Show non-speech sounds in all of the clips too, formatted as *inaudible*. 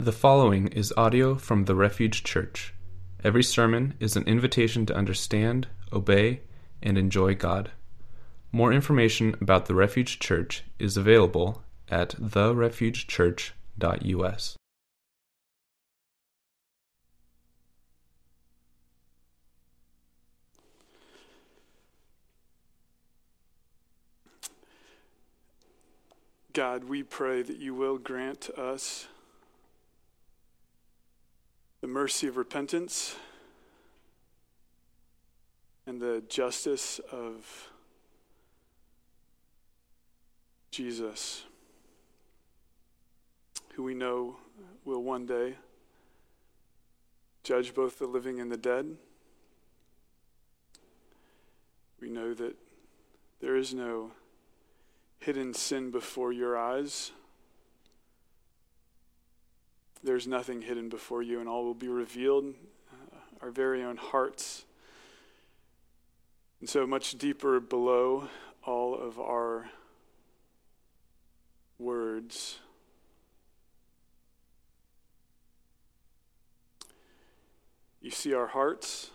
The following is audio from the Refuge Church. Every sermon is an invitation to understand, obey, and enjoy God. More information about the Refuge Church is available at therefugechurch.us. God, we pray that you will grant us the mercy of repentance and the justice of Jesus, who we know will one day judge both the living and the dead. We know that there is no hidden sin before your eyes. There's nothing hidden before you, and all will be revealed, uh, our very own hearts. And so much deeper below all of our words. You see our hearts.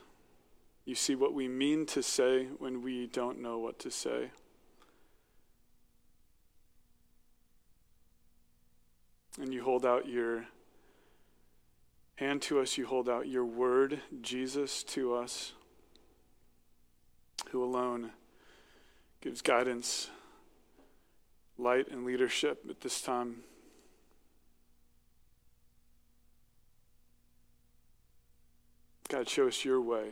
You see what we mean to say when we don't know what to say. And you hold out your hand to us, you hold out your word, Jesus, to us, who alone gives guidance, light, and leadership at this time. God, show us your way,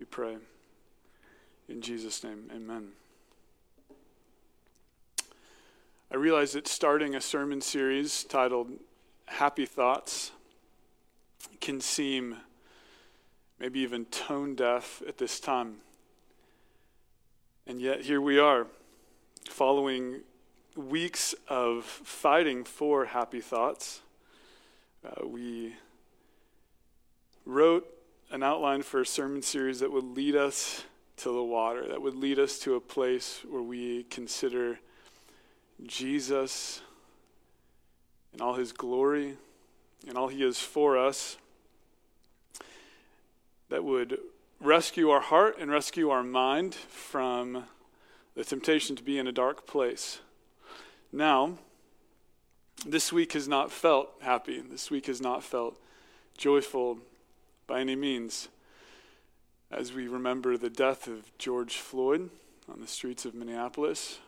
we pray. In Jesus' name, amen. I realize that starting a sermon series titled Happy Thoughts can seem maybe even tone deaf at this time. And yet, here we are, following weeks of fighting for happy thoughts. Uh, we wrote an outline for a sermon series that would lead us to the water, that would lead us to a place where we consider Jesus in all his glory and all he is for us that would rescue our heart and rescue our mind from the temptation to be in a dark place. Now, this week has not felt happy. This week has not felt joyful by any means. As we remember the death of George Floyd on the streets of Minneapolis,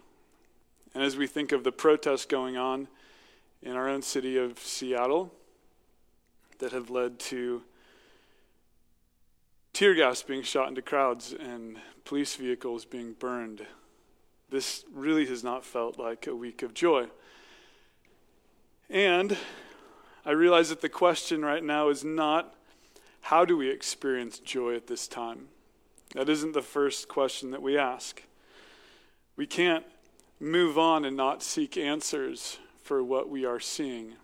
and as we think of the protests going on in our own city of Seattle that have led to tear gas being shot into crowds and police vehicles being burned, this really has not felt like a week of joy. And I realize that the question right now is not how do we experience joy at this time? That isn't the first question that we ask. We can't move on and not seek answers for what we are seeing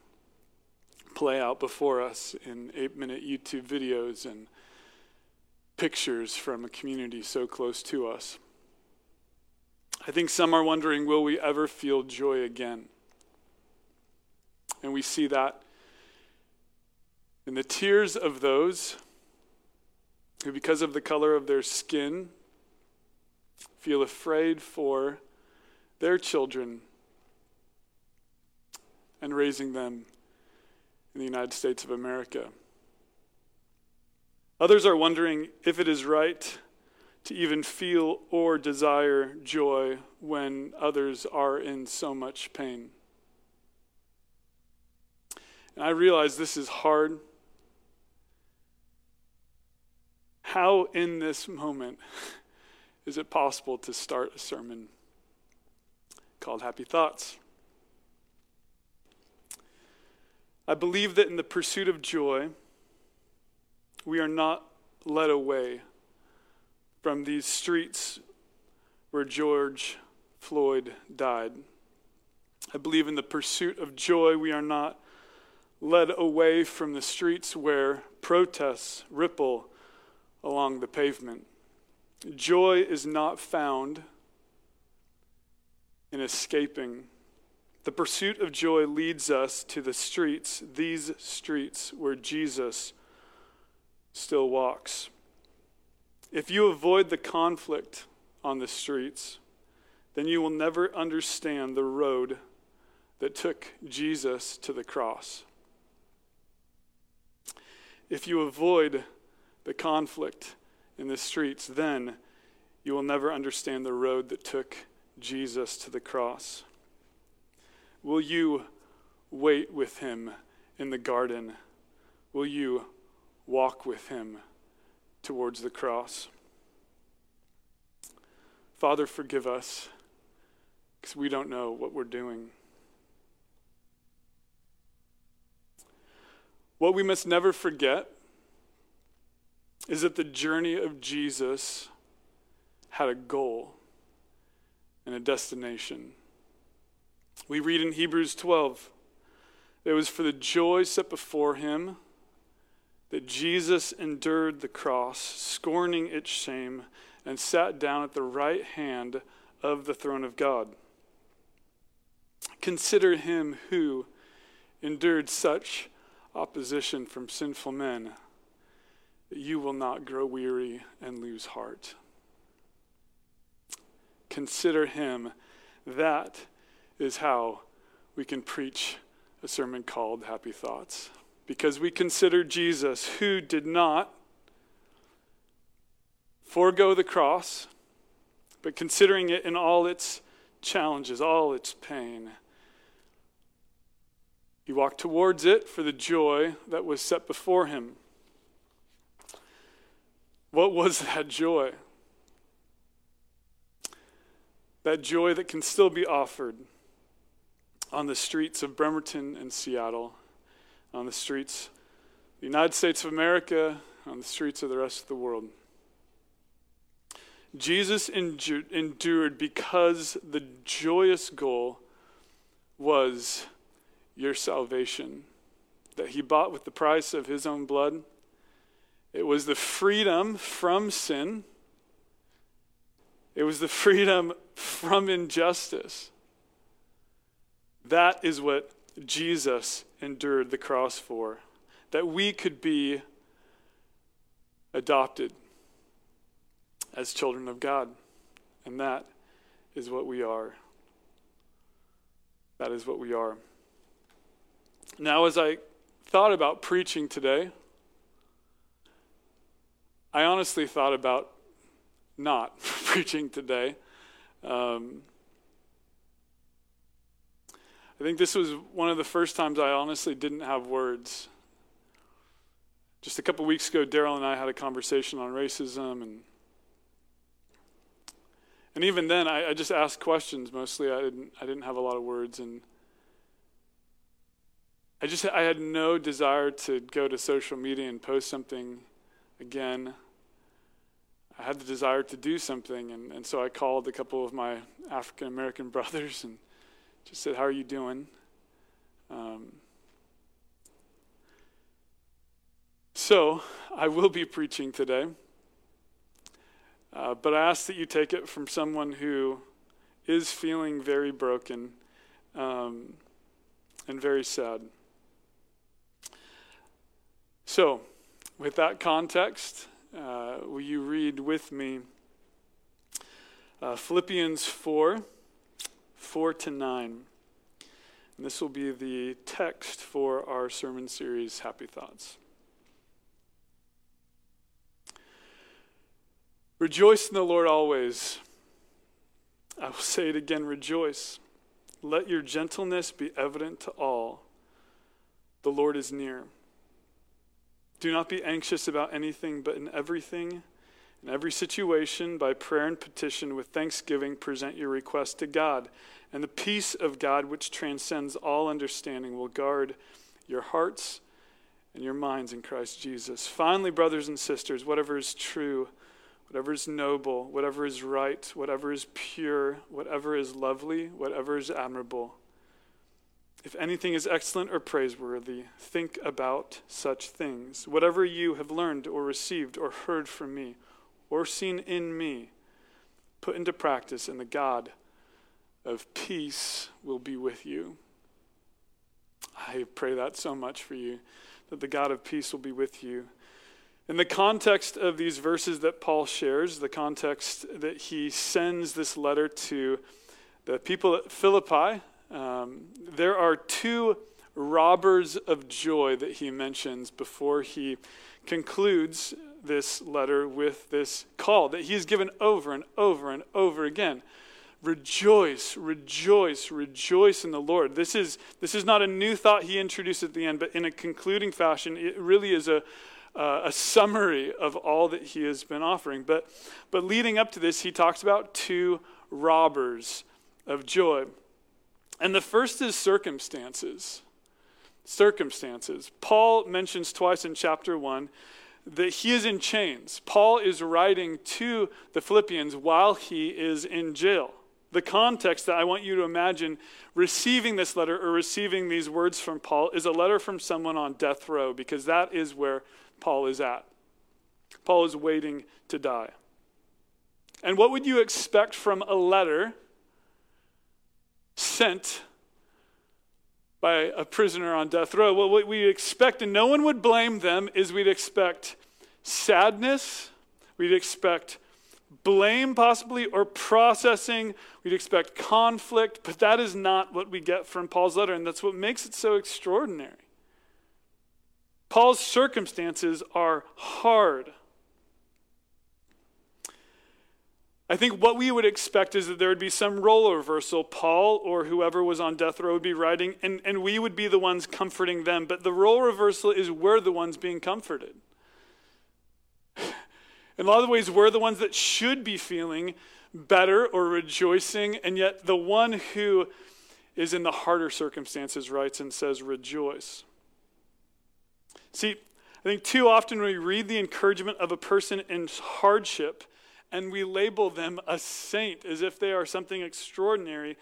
play out before us in eight minute YouTube videos and pictures from a community so close to us. I think some are wondering will we ever feel joy again? And we see that in the tears of those who, because of the color of their skin, feel afraid for their children and raising them in the United States of America. Others are wondering if it is right to even feel or desire joy when others are in so much pain. And I realize this is hard. How, in this moment, *laughs* is it possible to start a sermon called Happy Thoughts. I believe that in the pursuit of joy, we are not led away from these streets where George Floyd died. I believe in the pursuit of joy, we are not led away from the streets where protests ripple along the pavement. Joy is not found in escaping The pursuit of joy leads us to the streets, these streets where Jesus still walks. If you avoid the conflict on the streets, then you will never understand the road that took Jesus to the cross. If you avoid the conflict in the streets, then you will never understand the road that took Jesus to the cross. Will you wait with him in the garden? Will you walk with him towards the cross? Father, forgive us because we don't know what we're doing. What we must never forget is that the journey of Jesus had a goal and a destination. We read in Hebrews 12 it was for the joy set before him that Jesus endured the cross, scorning its shame, and sat down at the right hand of the throne of God. Consider him who endured such opposition from sinful men that you will not grow weary and lose heart. Consider him that is how we can preach a sermon called Happy Thoughts. Because we consider Jesus, who did not forego the cross, but considering it in all its challenges, all its pain, he walked towards it for the joy that was set before him. What was that joy? That joy that can still be offered on the streets of Bremerton and Seattle, on the streets of the United States of America, on the streets of the rest of the world. Jesus endured because the joyous goal was your salvation that he bought with the price of his own blood. It was the freedom from sin. It was the freedom from injustice. That is what Jesus endured the cross for, that we could be adopted as children of God. And that is what we are. That is what we are. Now, as I thought about preaching today, I honestly thought about not *laughs* preaching today. Um, I think this was one of the first times I honestly didn't have words. Just a couple weeks ago, Daryl and I had a conversation on racism, and and even then, I, I, just asked questions. Mostly, I didn't I didn't have a lot of words, and I just I had no desire to go to social media and post something again. I had the desire to do something, and, and so I called a couple of my African American *laughs* brothers and just said, How are you doing? Um, so, I will be preaching today, uh, but I ask that you take it from someone who is feeling very broken um, and very sad. So, with that context, uh, will you read with me uh, Philippians 4? 4 to 9. And this will be the text for our sermon series, Happy Thoughts. Rejoice in the Lord always. I will say it again rejoice. Let your gentleness be evident to all. The Lord is near. Do not be anxious about anything, but in everything, in every situation, by prayer and petition, with thanksgiving, present your request to God. And the peace of God, which transcends all understanding, will guard your hearts and your minds in Christ Jesus. Finally, brothers and sisters, whatever is true, whatever is noble, whatever is right, whatever is pure, whatever is lovely, whatever is admirable, if anything is excellent or praiseworthy, think about such things. Whatever you have learned or received or heard from me or seen in me, put into practice, and the God of peace will be with you. I pray that so much for you, that the God of peace will be with you. In the context of these verses that Paul shares, the context that he sends this letter to the people at Philippi, um, there are two robbers of joy that he mentions before he concludes this letter with this call that he's given over and over and over again. Rejoice, rejoice, rejoice in the Lord. This is, this is not a new thought he introduced at the end, but in a concluding fashion, it really is a, uh, a summary of all that he has been offering. But, but leading up to this, he talks about two robbers of joy. And the first is circumstances. Circumstances. Paul mentions twice in chapter 1 that he is in chains. Paul is writing to the Philippians while he is in jail. The context that I want you to imagine receiving this letter or receiving these words from Paul is a letter from someone on death row because that is where Paul is at. Paul is waiting to die. And what would you expect from a letter sent by a prisoner on death row. Well, what we expect, and no one would blame them, is we'd expect sadness, we'd expect blame, possibly, or processing, we'd expect conflict, but that is not what we get from Paul's letter, and that's what makes it so extraordinary. Paul's circumstances are hard. I think what we would expect is that there would be some role reversal. Paul or whoever was on death row would be writing, and, and we would be the ones comforting them. But the role reversal is we're the ones being comforted. In a lot of ways, we're the ones that should be feeling better or rejoicing, and yet the one who is in the harder circumstances writes and says, Rejoice. See, I think too often when we read the encouragement of a person in hardship, and we label them a saint as if they are something extraordinary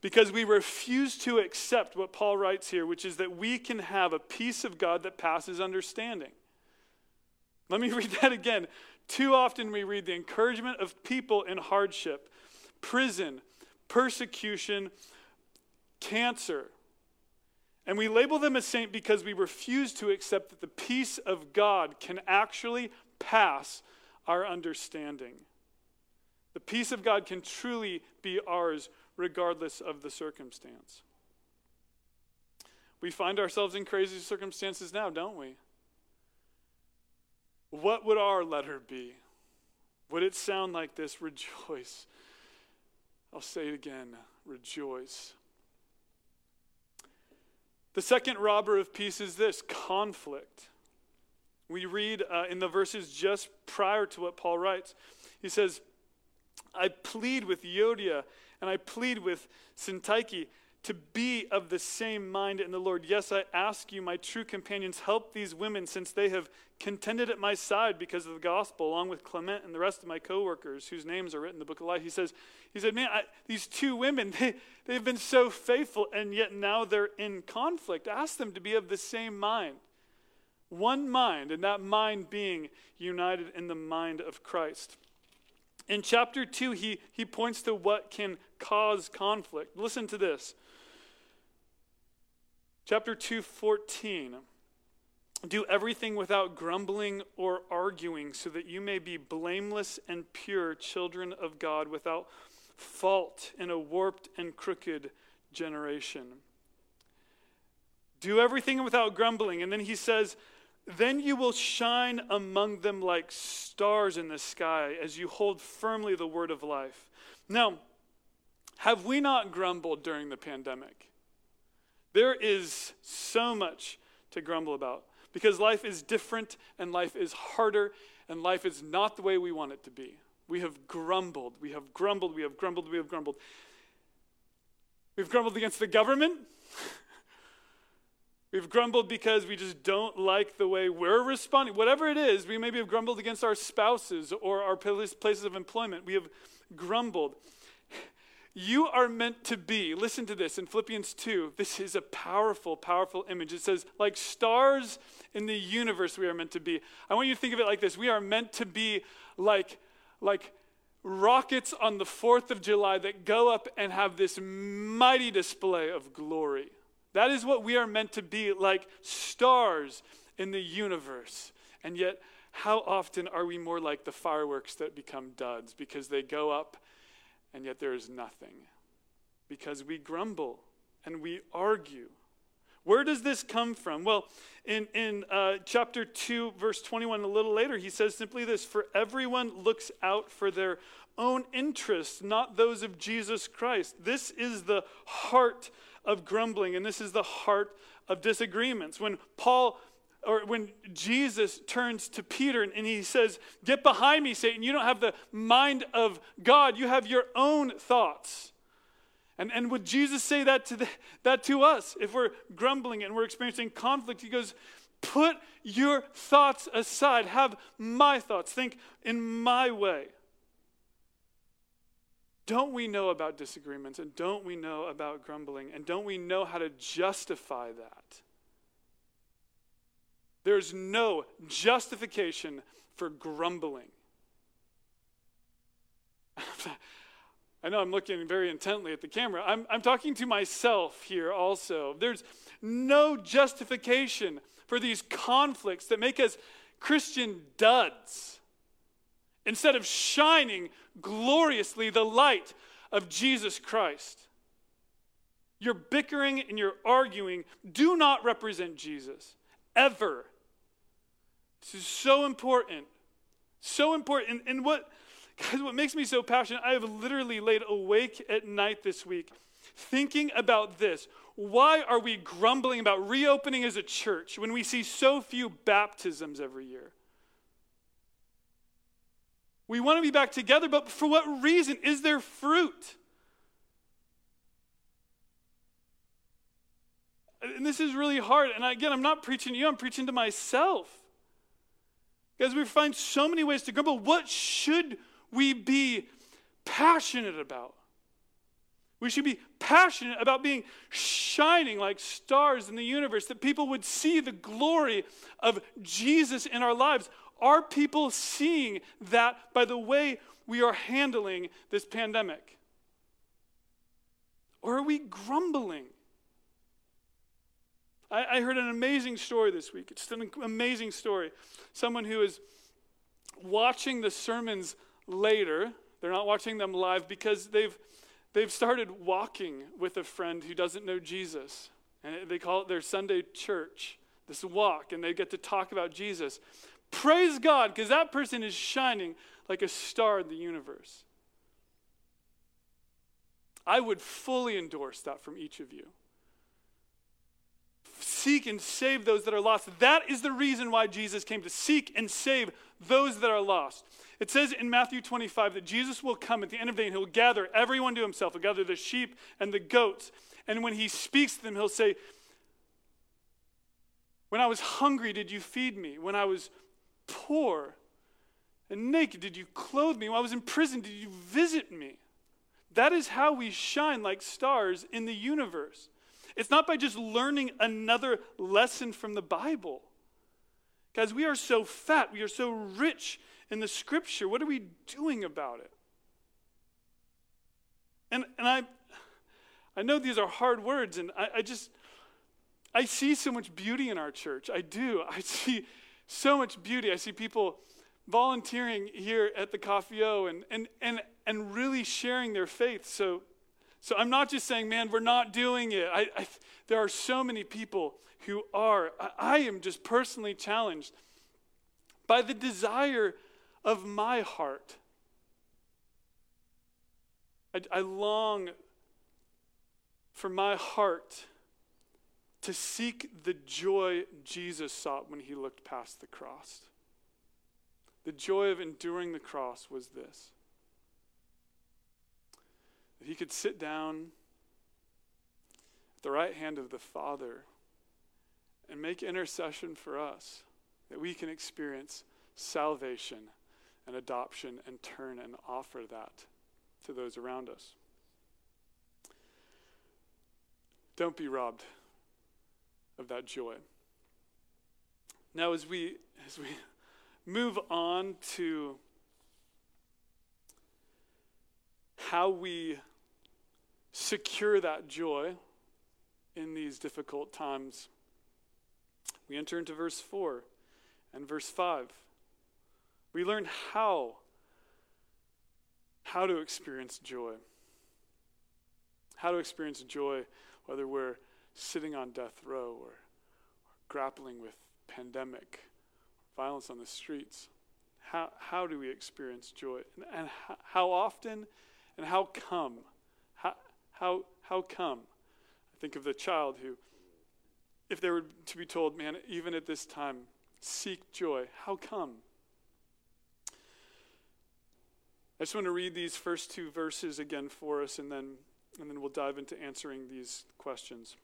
because we refuse to accept what Paul writes here, which is that we can have a peace of God that passes understanding. Let me *laughs* read that again. Too often we read the encouragement of people in hardship, prison, persecution, cancer. And we label them a saint because we refuse to accept that the peace of God can actually pass our understanding. The peace of God can truly be ours regardless of the circumstance. We find ourselves in crazy circumstances now, don't we? What would our letter be? Would it sound like this? *laughs* Rejoice. I'll say it again rejoice. The second robber of peace is this conflict. We read uh, in the verses just prior to what Paul writes. He says, I plead with Euodia and I plead with Syntyche to be of the same mind in the Lord. Yes, I ask you, my true companions, help these women since they have contended at my side because of the gospel, along with Clement and the rest of my coworkers whose names are written in the book of life. He says, he said, man, I, these two women, *laughs* they, they've been so faithful, and yet now they're in conflict. Ask them to be of the same mind. One mind, and that mind being united in the mind of Christ. In chapter 2, he, he points to what can cause conflict. Listen to this. Chapter 2, 14. Do everything without grumbling or arguing, so that you may be blameless and pure children of God without fault in a warped and crooked generation. Do everything without grumbling. And then he says, then you will shine among them like stars in the sky as you hold firmly the word of life. Now, have we not grumbled during the pandemic? There is so much to grumble about because life is different and life is harder and life is not the way we want it to be. We have grumbled, we have grumbled, we have grumbled, we have grumbled. We've grumbled against the government. *laughs* We've grumbled because we just don't like the way we're responding. Whatever it is, we maybe have grumbled against our spouses or our places of employment. We have grumbled. You are meant to be, listen to this in Philippians 2. This is a powerful, powerful image. It says, like stars in the universe, we are meant to be. I want you to think of it like this we are meant to be like, like rockets on the 4th of July that go up and have this mighty display of glory. That is what we are meant to be, like stars in the universe. And yet, how often are we more like the fireworks that become duds because they go up and yet there is nothing? Because we grumble and we argue. Where does this come from? Well, in, in uh, chapter 2, verse 21, a little later, he says simply this For everyone looks out for their own interests, not those of Jesus Christ. This is the heart of grumbling, and this is the heart of disagreements. When Paul or when Jesus turns to Peter and he says, Get behind me, Satan. You don't have the mind of God, you have your own thoughts. And, and would Jesus say that to, the, that to us if we're grumbling and we're experiencing conflict? He goes, Put your thoughts aside. Have my thoughts. Think in my way. Don't we know about disagreements and don't we know about grumbling and don't we know how to justify that? There's no justification for grumbling. *laughs* I know I'm looking very intently at the camera. I'm, I'm talking to myself here also. There's no justification for these conflicts that make us Christian duds instead of shining gloriously the light of Jesus Christ. Your bickering and your arguing do not represent Jesus, ever. This is so important. So important. And, and what, *laughs* guys, what makes me so passionate, I have literally laid awake at night this week thinking about this. Why are we grumbling about reopening as a church when we see so few baptisms every year? We want to be back together, but for what reason? Is there fruit? And this is really hard. And again, I'm not preaching to you, I'm preaching to myself. Because we find so many ways to grumble. What should we be passionate about? We should be passionate about being shining like stars in the universe, that people would see the glory of Jesus in our lives. Are people seeing that by the way we are handling this pandemic? Or are we grumbling? I, I heard an amazing story this week. It's an amazing story. Someone who is watching the sermons later, they're not watching them live because they've, they've started walking with a friend who doesn't know Jesus. And they call it their Sunday church, this walk, and they get to talk about Jesus. Praise God, because that person is shining like a star in the universe. I would fully endorse that from each of you seek and save those that are lost. That is the reason why Jesus came to seek and save those that are lost. It says in Matthew 25 that Jesus will come at the end of the day and he'll gather everyone to himself. He'll gather the sheep and the goats. And when he speaks to them, he'll say, When I was hungry, did you feed me? When I was poor and naked, did you clothe me? When I was in prison, did you visit me? That is how we shine like stars in the universe. It's not by just learning another lesson from the Bible. Guys, we are so fat, we are so rich in the scripture. What are we doing about it? And, and I, I know these are hard words, and I, I just, I see so much beauty in our church. I do. I see so much beauty. I see people volunteering here at the Coffee O and, and, and, and really sharing their faith. So so I'm not just saying, man, we're not doing it. I, I, there are so many people who are. I, I am just personally challenged by the desire of my heart. I, I long for my heart to seek the joy Jesus sought when he looked past the cross. The joy of enduring the cross was this that he could sit down at the right hand of the Father and make intercession for us, that we can experience salvation and adoption and turn and offer that to those around us. Don't be robbed of that joy. Now, as we as we move on to how we secure that joy in these difficult times. We enter into verse 4 and verse 5. We learn how how to experience joy. How to experience joy whether we're sitting on death row or, or grappling with pandemic, violence on the streets. How, how do we experience joy? And, and how, how often and how come? How, how, how come? I think of the child who, if they were to be told, man, even at this time, seek joy, how come? I just want to read these first two verses again for us, and then, and then we'll dive into answering these questions.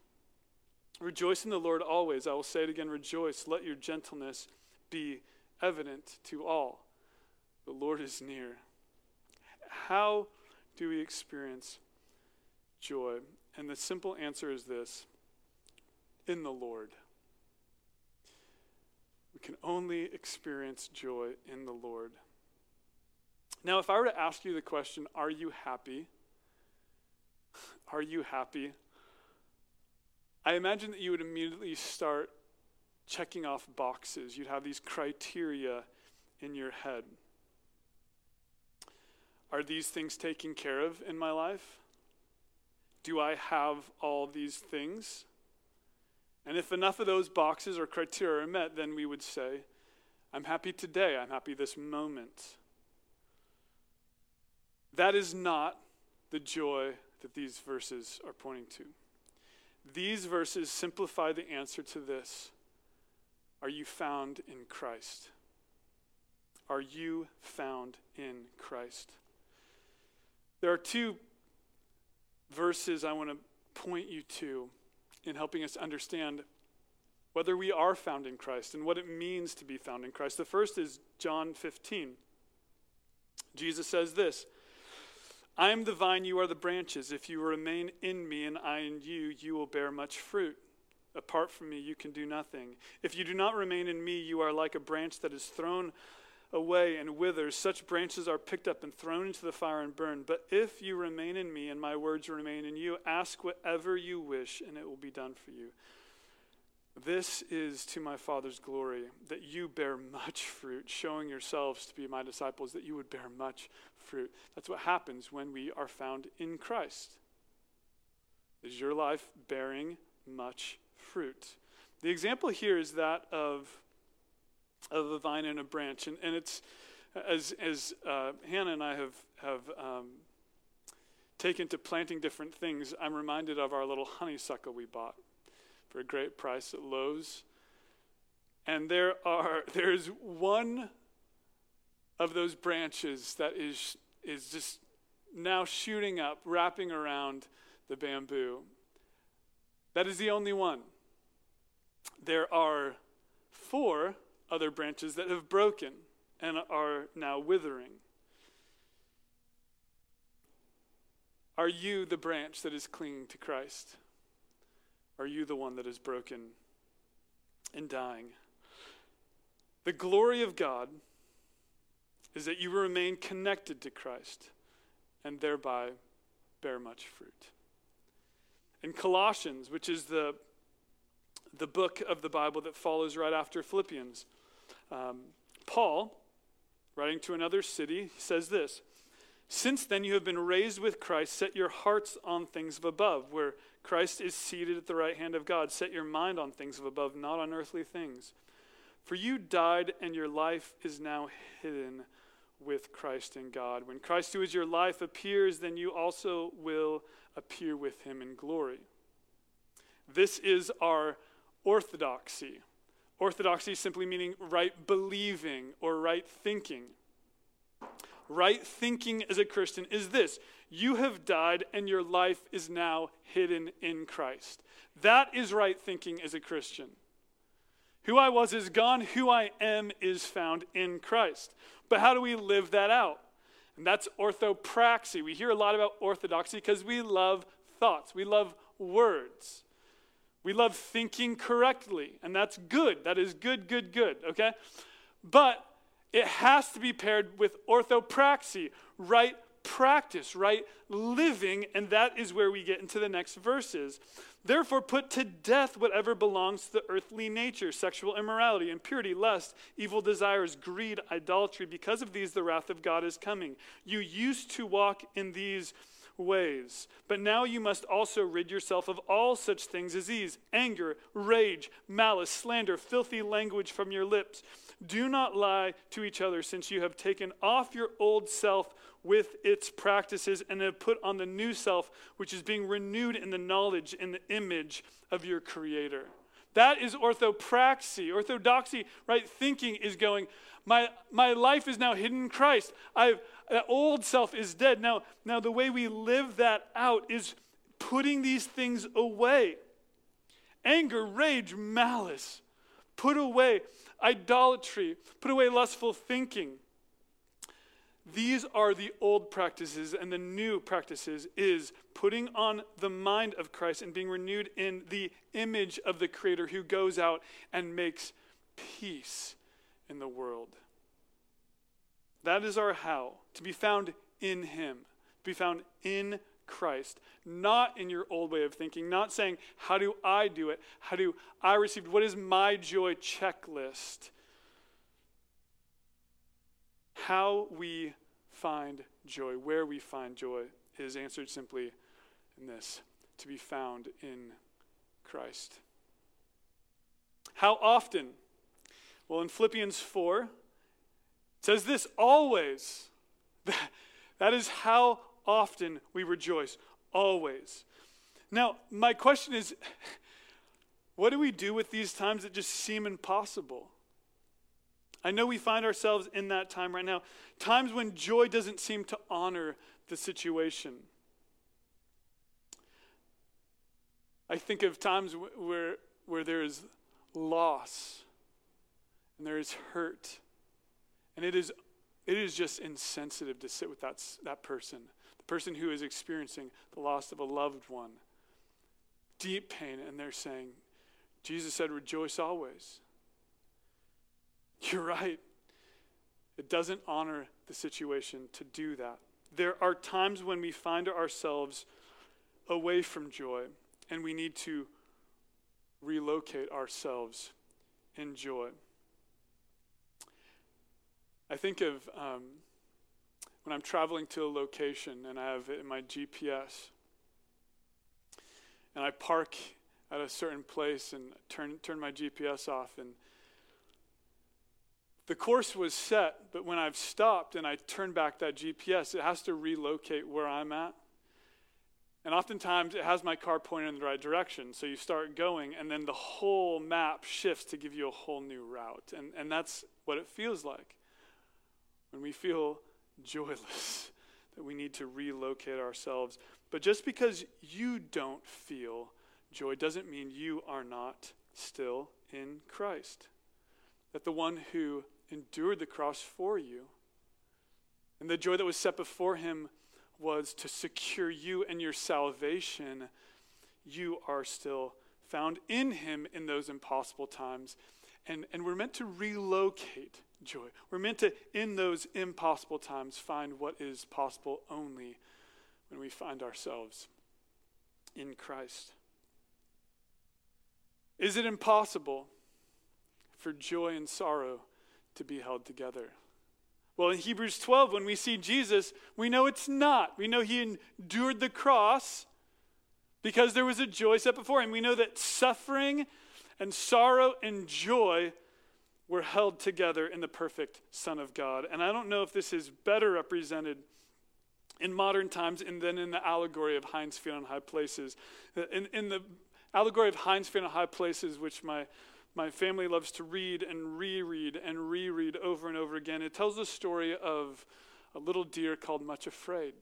Rejoice in the Lord always. I will say it again rejoice. Let your gentleness be evident to all. The Lord is near. How do we experience joy? And the simple answer is this in the Lord. We can only experience joy in the Lord. Now, if I were to ask you the question, are you happy? *laughs* Are you happy? I imagine that you would immediately start checking off boxes. You'd have these criteria in your head. Are these things taken care of in my life? Do I have all these things? And if enough of those boxes or criteria are met, then we would say, I'm happy today. I'm happy this moment. That is not the joy that these verses are pointing to. These verses simplify the answer to this Are you found in Christ? Are you found in Christ? There are two verses I want to point you to in helping us understand whether we are found in Christ and what it means to be found in Christ. The first is John 15. Jesus says this I am the vine, you are the branches. If you remain in me and I in you, you will bear much fruit. Apart from me, you can do nothing. If you do not remain in me, you are like a branch that is thrown away and withers. Such branches are picked up and thrown into the fire and burned. But if you remain in me and my words remain in you, ask whatever you wish, and it will be done for you. This is to my Father's glory, that you bear much fruit, showing yourselves to be my disciples, that you would bear much fruit. That's what happens when we are found in Christ. Is your life bearing much fruit? The example here is that of, of a vine and a branch. And, and it's, as, as uh, Hannah and I have, have um, taken to planting different things, I'm reminded of our little honeysuckle we bought for a great price at Lowe's. And there are *laughs* there's one of those branches that is is just now shooting up, wrapping around the bamboo. That is the only one. There are four other branches that have broken and are now withering. Are you the branch that is clinging to Christ? Are you the one that is broken and dying? The glory of God is that you remain connected to Christ and thereby bear much fruit. In Colossians, which is the, the book of the Bible that follows right after Philippians, um, Paul, writing to another city, says this since then, you have been raised with Christ. Set your hearts on things of above, where Christ is seated at the right hand of God. Set your mind on things of above, not on earthly things. For you died, and your life is now hidden with Christ in God. When Christ, who is your life, appears, then you also will appear with him in glory. This is our orthodoxy. Orthodoxy simply meaning right believing or right thinking right thinking as a Christian is this you have died and your life is now hidden in Christ. That is right thinking as a Christian. Who I was is gone, who I am is found in Christ. But how do we live that out? And that's orthopraxy. We hear a lot about orthodoxy because we love thoughts, we love words. We love thinking correctly, and that's good. That is good, good, good, okay? But it has to be paired with orthopraxy, right practice, right living, and that is where we get into the next verses. Therefore, put to death whatever belongs to the earthly nature sexual immorality, impurity, lust, evil desires, greed, idolatry. Because of these, the wrath of God is coming. You used to walk in these ways. But now you must also rid yourself of all such things as these anger, rage, malice, slander, filthy language from your lips. Do not lie to each other, since you have taken off your old self with its practices and have put on the new self, which is being renewed in the knowledge in the image of your Creator. That is orthopraxy. Orthodoxy, right? Thinking is going, my, my life is now hidden in Christ. I've, that old self is dead. Now, now, the way we live that out is putting these things away anger, rage, malice. Put away idolatry. Put away lustful thinking. These are the old practices, and the new practices is putting on the mind of Christ and being renewed in the image of the Creator who goes out and makes peace in the world. That is our how to be found in Him, to be found in Christ, not in your old way of thinking, not saying, How do I do it? How do I receive? What is my joy checklist? How we find joy, where we find joy, is answered simply in this to be found in Christ. How often? Well, in Philippians 4, it says this always. *laughs* that is how often we rejoice. Always. Now, my question is *laughs* what do we do with these times that just seem impossible? I know we find ourselves in that time right now, times when joy doesn't seem to honor the situation. I think of times where, where there is loss and there is hurt, and it is, it is just insensitive to sit with that, that person, person who is experiencing the loss of a loved one, deep pain, and they're saying, Jesus said, Rejoice always. You're right. It doesn't honor the situation to do that. There are times when we find ourselves away from joy and we need to relocate ourselves in joy. I think of um, when I'm traveling to a location and I have it in my GPS and I park at a certain place and turn, turn my GPS off and the course was set, but when I've stopped and I turn back that GPS, it has to relocate where I'm at. And oftentimes it has my car pointed in the right direction. So you start going, and then the whole map shifts to give you a whole new route. And, and that's what it feels like when we feel joyless, that we need to relocate ourselves. But just because you don't feel joy doesn't mean you are not still in Christ that the one who endured the cross for you and the joy that was set before him was to secure you and your salvation, you are still found in him in those impossible times. And, and we're meant to relocate joy. We're meant to, in those impossible times, find what is possible only when we find ourselves in Christ. Is it impossible? for joy and sorrow to be held together. Well, in Hebrews 12, when we see Jesus, we know it's not. We know he endured the cross because there was a joy set before him. We know that suffering and sorrow and joy were held together in the perfect Son of God. And I don't know if this is better represented in modern times than in the allegory of Hinds feet on high places. In, in the allegory of Hinds feet on high places, which my my family loves to read and reread and reread over and over again. It tells the story of a little deer called Much Afraid.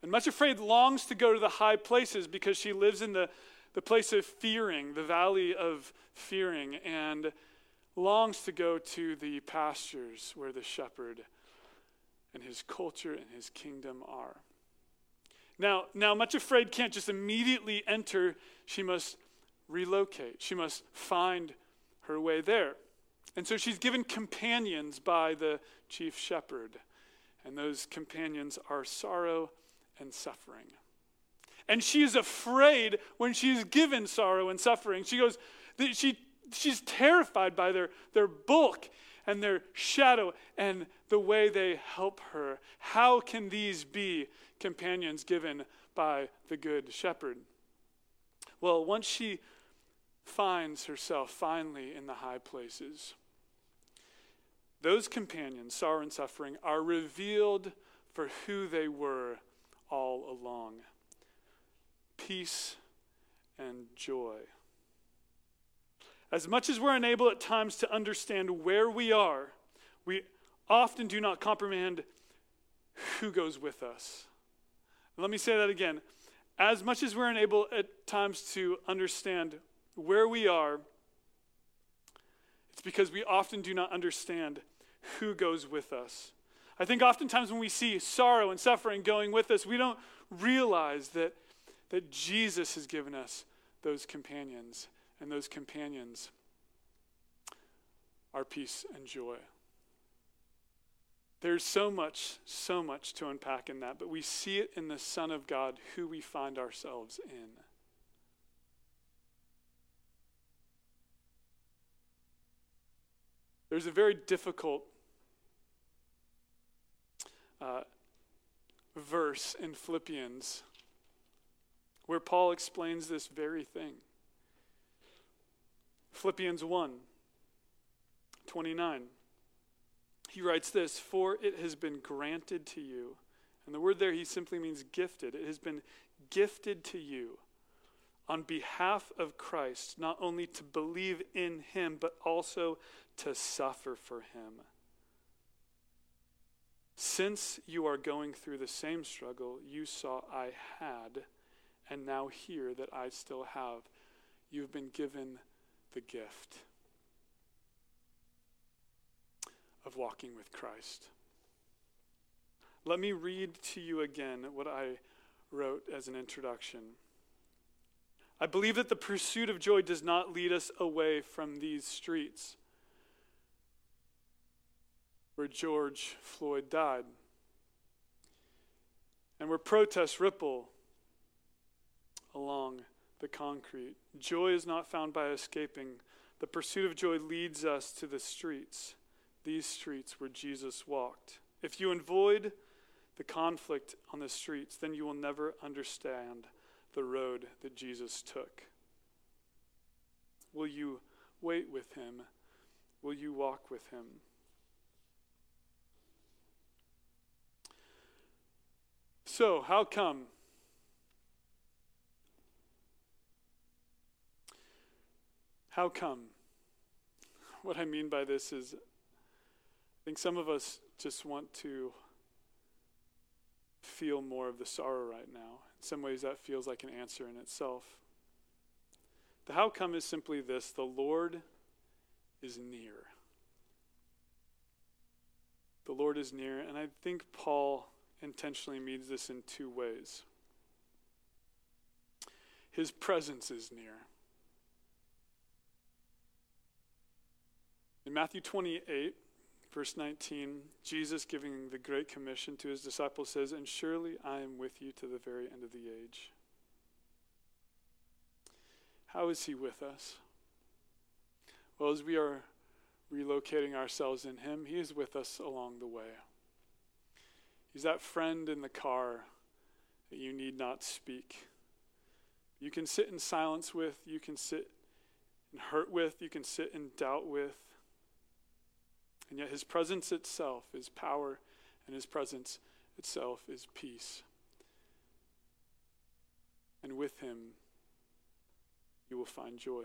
And Much Afraid longs to go to the high places because she lives in the, the place of fearing, the valley of fearing, and longs to go to the pastures where the shepherd and his culture and his kingdom are. Now, now, much afraid can't just immediately enter. She must relocate. She must find her way there. And so she's given companions by the chief shepherd. And those companions are sorrow and suffering. And she is afraid when she is given sorrow and suffering. She goes, she, she's terrified by their, their bulk and their shadow and the way they help her. How can these be companions given by the Good Shepherd? Well, once she finds herself finally in the high places, those companions, sorrow and suffering, are revealed for who they were all along peace and joy. As much as we're unable at times to understand where we are, we often do not comprehend who goes with us. Let me say that again. As much as we're unable at times to understand where we are, it's because we often do not understand who goes with us. I think oftentimes when we see sorrow and suffering going with us, we don't realize that, that Jesus has given us those companions, and those companions are peace and joy. There's so much, so much to unpack in that, but we see it in the Son of God, who we find ourselves in. There's a very difficult uh, verse in Philippians where Paul explains this very thing. Philippians 1 29. He writes this For it has been granted to you. And the word there, he simply means gifted. It has been gifted to you on behalf of Christ, not only to believe in him, but also to suffer for him. Since you are going through the same struggle you saw I had, and now hear that I still have, you've been given the gift of walking with Christ. Let me read to you again what I wrote as an introduction. I believe that the pursuit of joy does not lead us away from these streets where George Floyd died and where protests ripple along the concrete. Joy is not found by escaping. The pursuit of joy leads us to the streets, these streets where Jesus walked. If you avoid the conflict on the streets, then you will never understand the road that Jesus took. Will you wait with him? Will you walk with him? So, how come? How come? What I mean by this is, I think some of us just want to feel more of the sorrow right now. In some ways, that feels like an answer in itself. The how come is simply this the Lord is near. The Lord is near, and I think Paul intentionally means this in two ways. His presence is near. In Matthew 28, verse 19, Jesus giving the Great Commission to his disciples says, And surely I am with you to the very end of the age. How is he with us? Well, as we are relocating ourselves in him, he is with us along the way. He's that friend in the car that you need not speak. You can sit in silence with, you can sit in hurt with, you can sit in doubt with. And yet, his presence itself is power, and his presence itself is peace. And with him, you will find joy.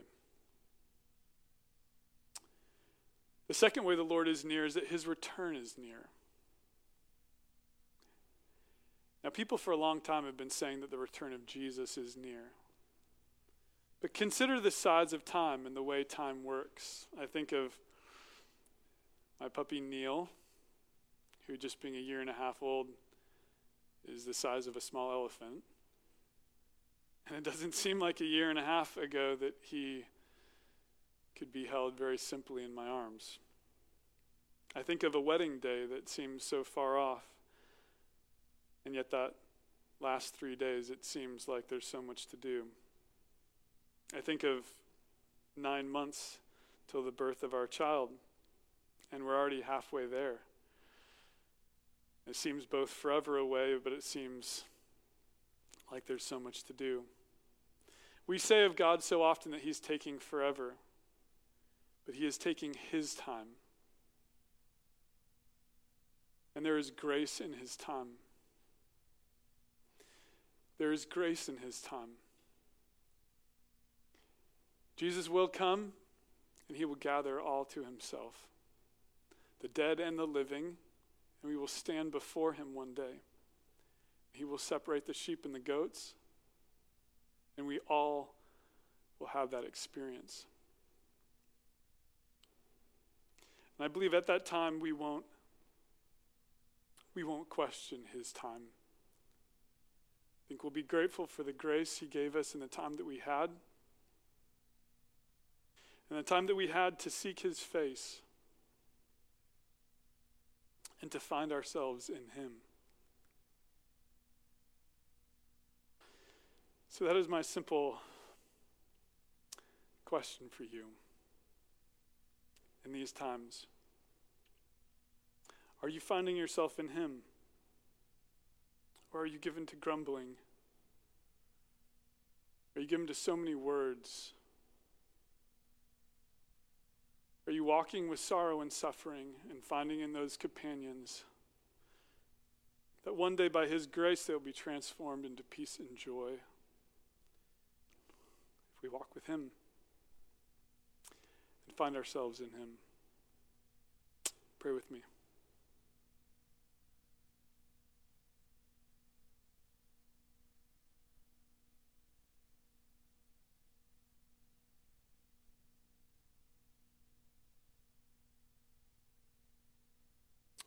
The second way the Lord is near is that his return is near. Now, people for a long time have been saying that the return of Jesus is near. But consider the size of time and the way time works. I think of my puppy Neil, who, just being a year and a half old, is the size of a small elephant. And it doesn't seem like a year and a half ago that he could be held very simply in my arms. I think of a wedding day that seems so far off And yet, that last three days, it seems like there's so much to do. I think of nine months till the birth of our child, and we're already halfway there. It seems both forever away, but it seems like there's so much to do. We say of God so often that He's taking forever, but He is taking His time. And there is grace in His time. There is grace in His time. Jesus will come and He will gather all to Himself, the dead and the living, and we will stand before Him one day. He will separate the sheep and the goats, and we all will have that experience. And I believe at that time we won't we won't question his time. I think we'll be grateful for the grace he gave us in the time that we had. And the time that we had to seek his face and to find ourselves in him. So, that is my simple question for you in these times. Are you finding yourself in Him? Or are you given to grumbling? Are you given to so many words? Are you walking with sorrow and suffering and finding in those companions that one day by His grace they'll be transformed into peace and joy? If we walk with Him and find ourselves in Him. Pray with me.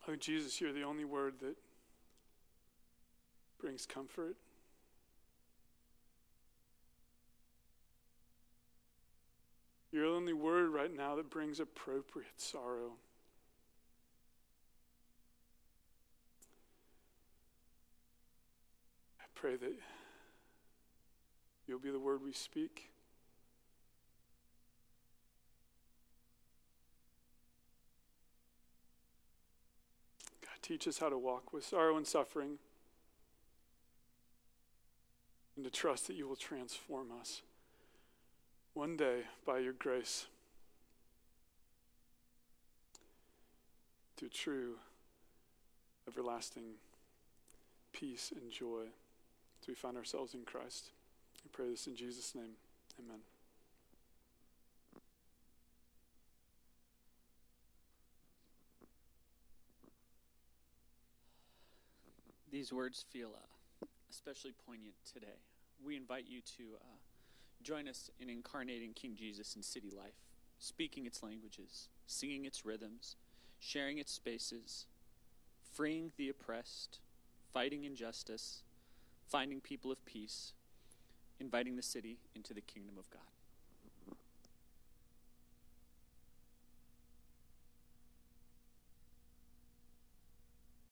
Oh, Jesus, you're the only word that brings comfort. You're the only word right now that brings appropriate sorrow. I pray that you'll be the word we speak. Teach us how to walk with sorrow and suffering and to trust that you will transform us one day by your grace to true, everlasting peace and joy as we find ourselves in Christ. We pray this in Jesus' name. Amen. These words feel uh, especially poignant today. We invite you to uh, Join us in incarnating King Jesus in city life, speaking its languages, singing its rhythms, sharing its spaces, freeing the oppressed, fighting injustice, finding people of peace, inviting the city into the kingdom of God.